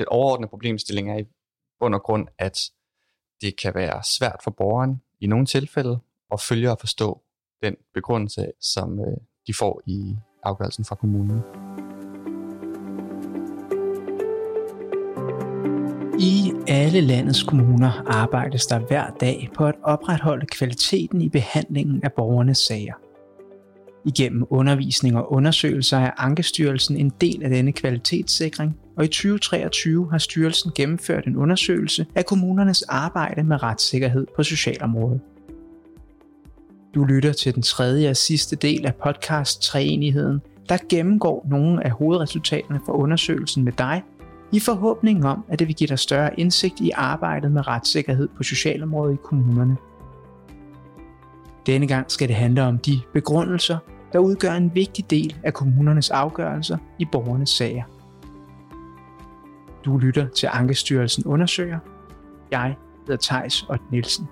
Den overordnede problemstilling er i bund og grund, at det kan være svært for borgeren i nogle tilfælde at følge og forstå den begrundelse, som øh, de får i afgørelsen fra kommunen. I alle landets kommuner arbejdes der hver dag på at opretholde kvaliteten i behandlingen af borgernes sager. Igennem undervisning og undersøgelser er Ankestyrelsen en del af denne kvalitetssikring, og i 2023 har styrelsen gennemført en undersøgelse af kommunernes arbejde med retssikkerhed på socialområdet. Du lytter til den tredje og sidste del af podcast Treenigheden, der gennemgår nogle af hovedresultaterne fra undersøgelsen med dig, i forhåbning om, at det vil give dig større indsigt i arbejdet med retssikkerhed på socialområdet i kommunerne. Denne gang skal det handle om de begrundelser, der udgør en vigtig del af kommunernes afgørelser i borgernes sager. Du lytter til Ankestyrelsen undersøger. Jeg hedder Tejs og Nielsen.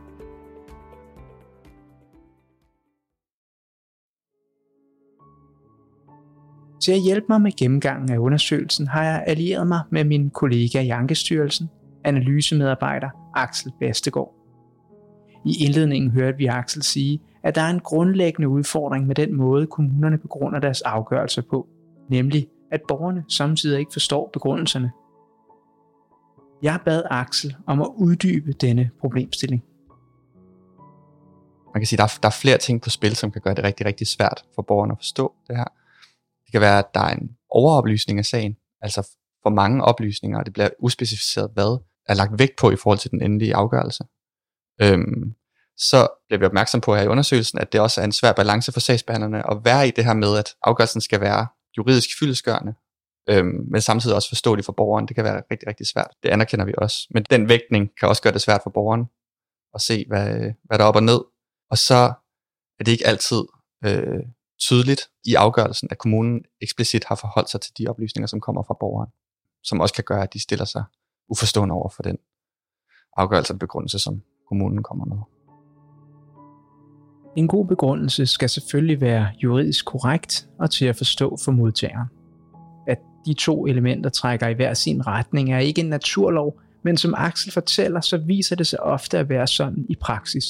Til at hjælpe mig med gennemgangen af undersøgelsen har jeg allieret mig med min kollega i Ankestyrelsen, analysemedarbejder Axel Bastegård. I indledningen hørte vi Axel sige, at der er en grundlæggende udfordring med den måde, kommunerne begrunder deres afgørelser på, nemlig at borgerne samtidig ikke forstår begrundelserne. Jeg bad Axel om at uddybe denne problemstilling. Man kan sige, at der er, der er flere ting på spil, som kan gøre det rigtig, rigtig svært for borgerne at forstå det her. Det kan være, at der er en overoplysning af sagen, altså for mange oplysninger, og det bliver uspecificeret, hvad er lagt vægt på i forhold til den endelige afgørelse. Øhm, så bliver vi opmærksom på her i undersøgelsen, at det også er en svær balance for sagsbehandlerne at være i det her med, at afgørelsen skal være juridisk fyldesgørende, øhm, men samtidig også forståelig for borgeren. Det kan være rigtig, rigtig svært. Det anerkender vi også. Men den vægtning kan også gøre det svært for borgeren at se, hvad, hvad der er op og ned. Og så er det ikke altid øh, tydeligt i afgørelsen, at kommunen eksplicit har forholdt sig til de oplysninger, som kommer fra borgeren, som også kan gøre, at de stiller sig uforstående over for den afgørelse og begrundelse, som kommunen kommer med. En god begrundelse skal selvfølgelig være juridisk korrekt og til at forstå for modtageren. At de to elementer trækker i hver sin retning er ikke en naturlov, men som Axel fortæller, så viser det sig ofte at være sådan i praksis.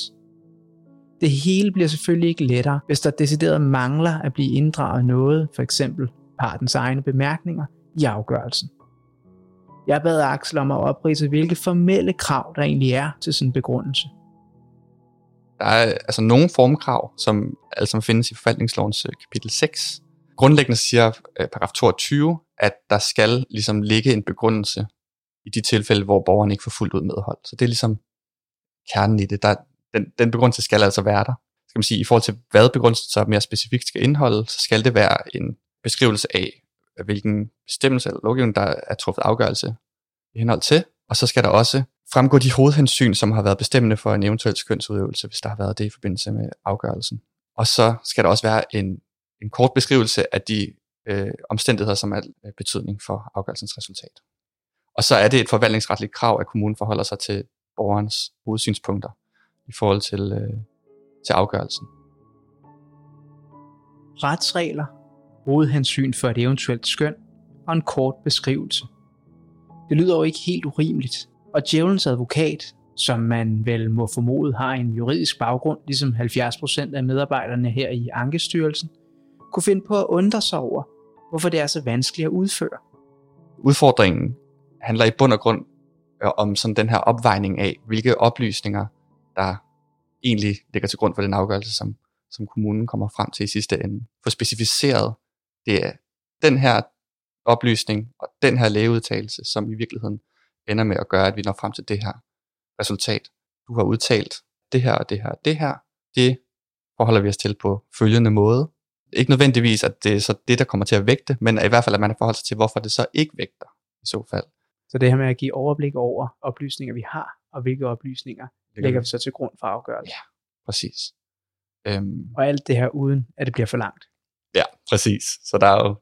Det hele bliver selvfølgelig ikke lettere, hvis der decideret mangler at blive inddraget noget, for eksempel partens egne bemærkninger, i afgørelsen. Jeg bad Axel om at oprise, hvilke formelle krav der egentlig er til sådan en begrundelse. Der er altså nogle formkrav, som altså findes i forvaltningslovens øh, kapitel 6. Grundlæggende siger øh, paragraf 22, at der skal ligesom ligge en begrundelse i de tilfælde, hvor borgeren ikke får fuldt ud medhold. Så det er ligesom kernen i det. Der, den, den begrundelse skal altså være der. Skal man sige, I forhold til hvad begrundelsen så mere specifikt skal indeholde, så skal det være en beskrivelse af, hvilken bestemmelse eller lovgivning, der er truffet afgørelse i henhold til. Og så skal der også fremgå de hovedhensyn, som har været bestemmende for en eventuel skønsudøvelse, hvis der har været det i forbindelse med afgørelsen. Og så skal der også være en, en kort beskrivelse af de øh, omstændigheder, som er betydning for afgørelsens resultat. Og så er det et forvaltningsretligt krav, at kommunen forholder sig til borgerens hovedsynspunkter i forhold til, øh, til afgørelsen. Retsregler, hovedhensyn for et eventuelt skøn og en kort beskrivelse. Det lyder jo ikke helt urimeligt, og djævelens advokat, som man vel må formode har en juridisk baggrund, ligesom 70% af medarbejderne her i Ankestyrelsen, kunne finde på at undre sig over, hvorfor det er så vanskeligt at udføre. Udfordringen handler i bund og grund øh, om sådan den her opvejning af, hvilke oplysninger, der egentlig ligger til grund for den afgørelse, som, som kommunen kommer frem til i sidste ende. For specificeret, det er den her oplysning og den her lægeudtalelse, som i virkeligheden ender med at gøre, at vi når frem til det her resultat. Du har udtalt det her og det her og det her. Det forholder vi os til på følgende måde. Ikke nødvendigvis, at det er så det, der kommer til at vægte, men i hvert fald, at man har forholdt sig til, hvorfor det så ikke vægter i så fald. Så det her med at give overblik over oplysninger, vi har, og hvilke oplysninger lægger vi så til grund for afgørelsen. Ja, præcis. Øhm, og alt det her uden, at det bliver for langt. Præcis. Så der er jo,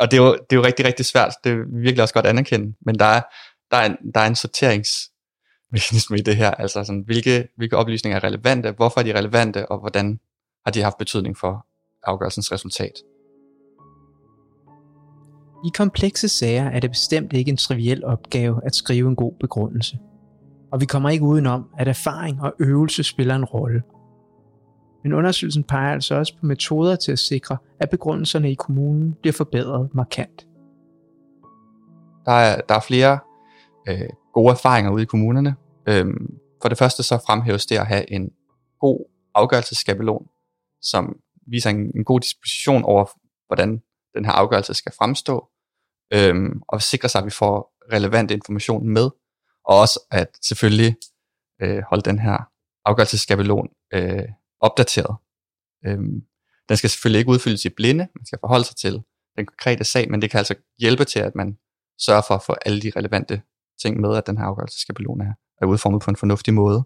og det er jo, det er jo rigtig, rigtig svært. Det er virkelig også godt anerkende, men der er, der er, en, der er en sorteringsmekanisme i det her. Altså sådan, hvilke, hvilke oplysninger er relevante, hvorfor er de relevante, og hvordan har de haft betydning for afgørelsens resultat. I komplekse sager er det bestemt ikke en triviel opgave at skrive en god begrundelse. Og vi kommer ikke udenom, at erfaring og øvelse spiller en rolle. Men undersøgelsen peger altså også på metoder til at sikre, at begrundelserne i kommunen bliver forbedret markant. Der er, der er flere øh, gode erfaringer ude i kommunerne. Øhm, for det første så fremhæves det at have en god afgørelsesskabelon, som viser en, en god disposition over, hvordan den her afgørelse skal fremstå, øhm, og sikre sig, at vi får relevant information med, og også at selvfølgelig øh, holde den her afgørelsesskabelon øh, opdateret. Øhm, den skal selvfølgelig ikke udfyldes i blinde, man skal forholde sig til den konkrete sag, men det kan altså hjælpe til, at man sørger for at få alle de relevante ting med, at den her afgørelsesskabelon er, er udformet på en fornuftig måde.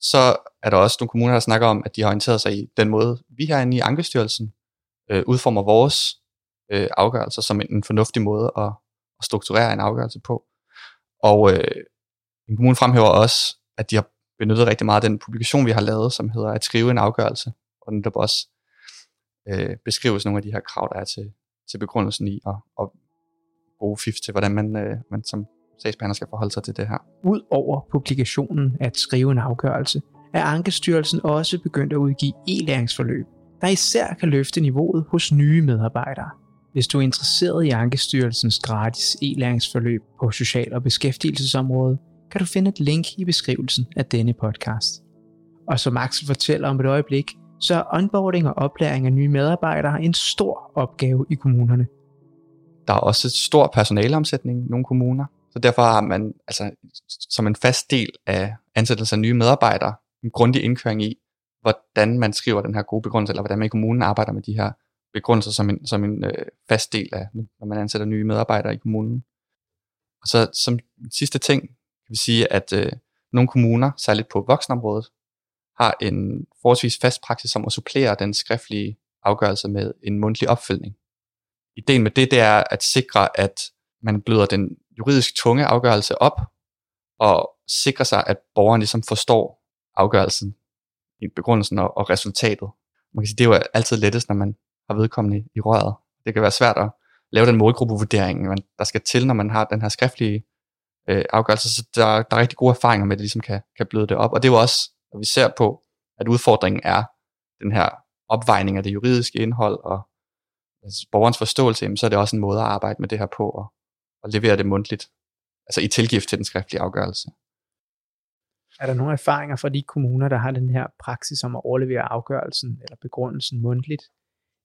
Så er der også nogle kommuner, der snakker om, at de har orienteret sig i den måde, vi herinde i Ankestyrelsen øh, udformer vores øh, afgørelser som en, en fornuftig måde at, at strukturere en afgørelse på. Og øh, en kommune fremhæver også, at de har benyttet rigtig meget af den publikation, vi har lavet, som hedder at skrive en afgørelse, og den der også øh, beskrives nogle af de her krav, der er til, til begrundelsen i, og, og gode fif til, hvordan man, øh, man som sagsbehandler skal forholde sig til det her. Udover publikationen at skrive en afgørelse, er Ankestyrelsen også begyndt at udgive e-læringsforløb, der især kan løfte niveauet hos nye medarbejdere. Hvis du er interesseret i Ankestyrelsens gratis e-læringsforløb på social- og beskæftigelsesområdet, kan du finde et link i beskrivelsen af denne podcast. Og som Axel fortæller om et øjeblik, så er onboarding og oplæring af nye medarbejdere en stor opgave i kommunerne. Der er også et stor personaleomsætning i nogle kommuner, så derfor har man altså, som en fast del af ansættelse af nye medarbejdere en grundig indkøring i, hvordan man skriver den her gode begrundelse, eller hvordan man i kommunen arbejder med de her begrundelser som en, som en øh, fast del af, når man ansætter nye medarbejdere i kommunen. Og så som sidste ting kan vi sige, at øh, nogle kommuner, særligt på voksenområdet, har en forholdsvis fast praksis om at supplere den skriftlige afgørelse med en mundtlig opfølgning. Ideen med det, det er at sikre, at man bløder den juridisk tunge afgørelse op, og sikre sig, at borgeren ligesom forstår afgørelsen, begrundelsen og, og resultatet. Man kan sige, det er jo altid lettest, når man har vedkommende i røret. Det kan være svært at lave den målgruppevurdering, der skal til, når man har den her skriftlige øh, afgørelser, Så der, der er rigtig gode erfaringer med, at det ligesom kan, kan bløde det op. Og det er jo også, at vi ser på, at udfordringen er den her opvejning af det juridiske indhold og altså borgerens forståelse, så er det også en måde at arbejde med det her på og, og levere det mundtligt, altså i tilgift til den skriftlige afgørelse. Er der nogle erfaringer fra de kommuner, der har den her praksis om at overlevere afgørelsen eller begrundelsen mundtligt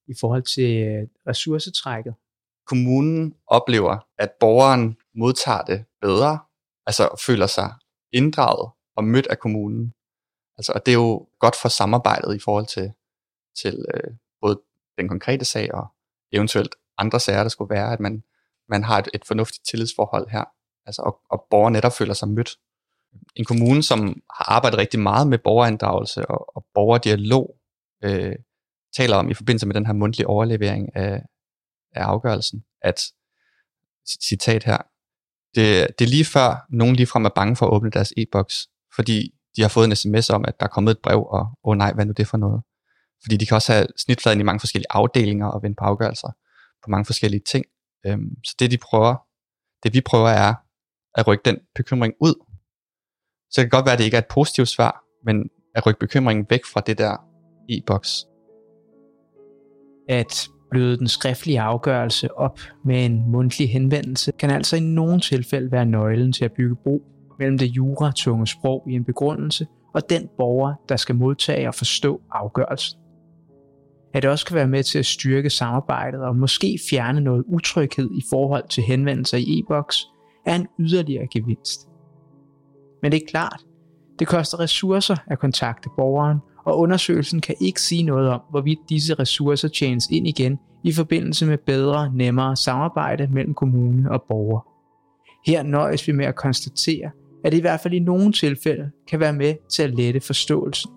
i forhold til øh, ressourcetrækket? Kommunen oplever, at borgeren modtager det bedre, altså føler sig inddraget og mødt af kommunen. Altså, og det er jo godt for samarbejdet i forhold til, til øh, både den konkrete sag og eventuelt andre sager, der skulle være, at man, man har et, et fornuftigt tillidsforhold her, altså, og, og borgeren netop føler sig mødt. En kommune, som har arbejdet rigtig meget med borgerinddragelse og, og borgerdialog, øh, taler om i forbindelse med den her mundtlige overlevering af, af afgørelsen, at, citat her, det, det er lige før nogen ligefrem er bange for at åbne deres e-boks, fordi de har fået en sms om, at der er kommet et brev, og åh oh nej, hvad er nu det for noget? Fordi de kan også have snitfladen i mange forskellige afdelinger og vende på afgørelser på mange forskellige ting. Øhm, så det de prøver, det vi prøver er at rykke den bekymring ud. Så det kan godt være, at det ikke er et positivt svar, men at rykke bekymringen væk fra det der e-boks. At bløde den skriftlige afgørelse op med en mundtlig henvendelse, kan altså i nogle tilfælde være nøglen til at bygge bro mellem det juratunge sprog i en begrundelse og den borger, der skal modtage og forstå afgørelsen. At det også kan være med til at styrke samarbejdet og måske fjerne noget utryghed i forhold til henvendelser i e-boks, er en yderligere gevinst. Men det er klart, det koster ressourcer at kontakte borgeren, og undersøgelsen kan ikke sige noget om, hvorvidt disse ressourcer tjenes ind igen i forbindelse med bedre, nemmere samarbejde mellem kommune og borger. Her nøjes vi med at konstatere, at det i hvert fald i nogle tilfælde kan være med til at lette forståelsen.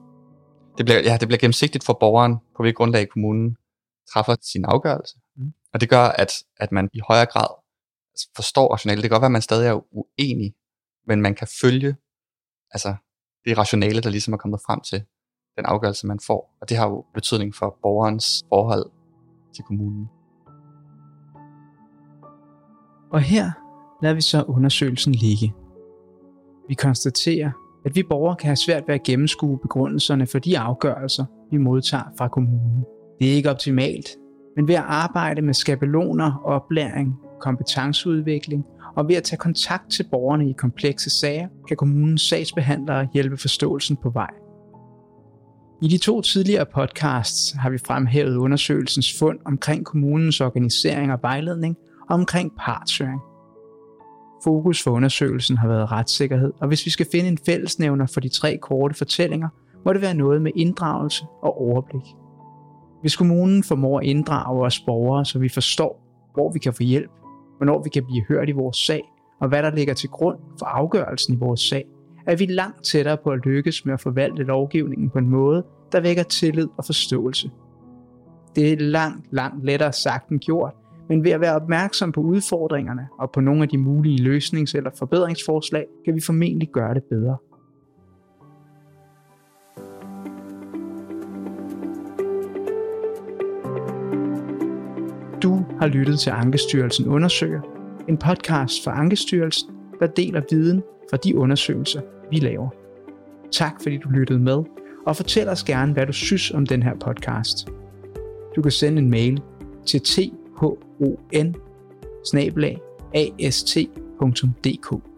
Det bliver, ja, det bliver gennemsigtigt for borgeren, på hvilket grundlag kommunen træffer sin afgørelse. Mm. Og det gør, at, at man i højere grad forstår rationale. Det kan godt være, at man stadig er uenig, men man kan følge altså, det rationale, der ligesom er kommet frem til den afgørelse, man får. Og det har jo betydning for borgerens forhold til kommunen. Og her lader vi så undersøgelsen ligge. Vi konstaterer, at vi borgere kan have svært ved at gennemskue begrundelserne for de afgørelser, vi modtager fra kommunen. Det er ikke optimalt, men ved at arbejde med skabeloner, oplæring, kompetenceudvikling og ved at tage kontakt til borgerne i komplekse sager, kan kommunens sagsbehandlere hjælpe forståelsen på vej. I de to tidligere podcasts har vi fremhævet undersøgelsens fund omkring kommunens organisering og vejledning og omkring partshøring. Fokus for undersøgelsen har været retssikkerhed, og hvis vi skal finde en fællesnævner for de tre korte fortællinger, må det være noget med inddragelse og overblik. Hvis kommunen formår at inddrage os borgere, så vi forstår, hvor vi kan få hjælp, hvornår vi kan blive hørt i vores sag, og hvad der ligger til grund for afgørelsen i vores sag, er vi langt tættere på at lykkes med at forvalte lovgivningen på en måde, der vækker tillid og forståelse. Det er langt, langt lettere sagt end gjort, men ved at være opmærksom på udfordringerne og på nogle af de mulige løsnings- eller forbedringsforslag, kan vi formentlig gøre det bedre. Du har lyttet til Ankestyrelsen Undersøger, en podcast fra Ankestyrelsen, der deler viden fra de undersøgelser, vi laver. Tak fordi du lyttede med, og fortæl os gerne, hvad du synes om den her podcast. Du kan sende en mail til thon ast.dk.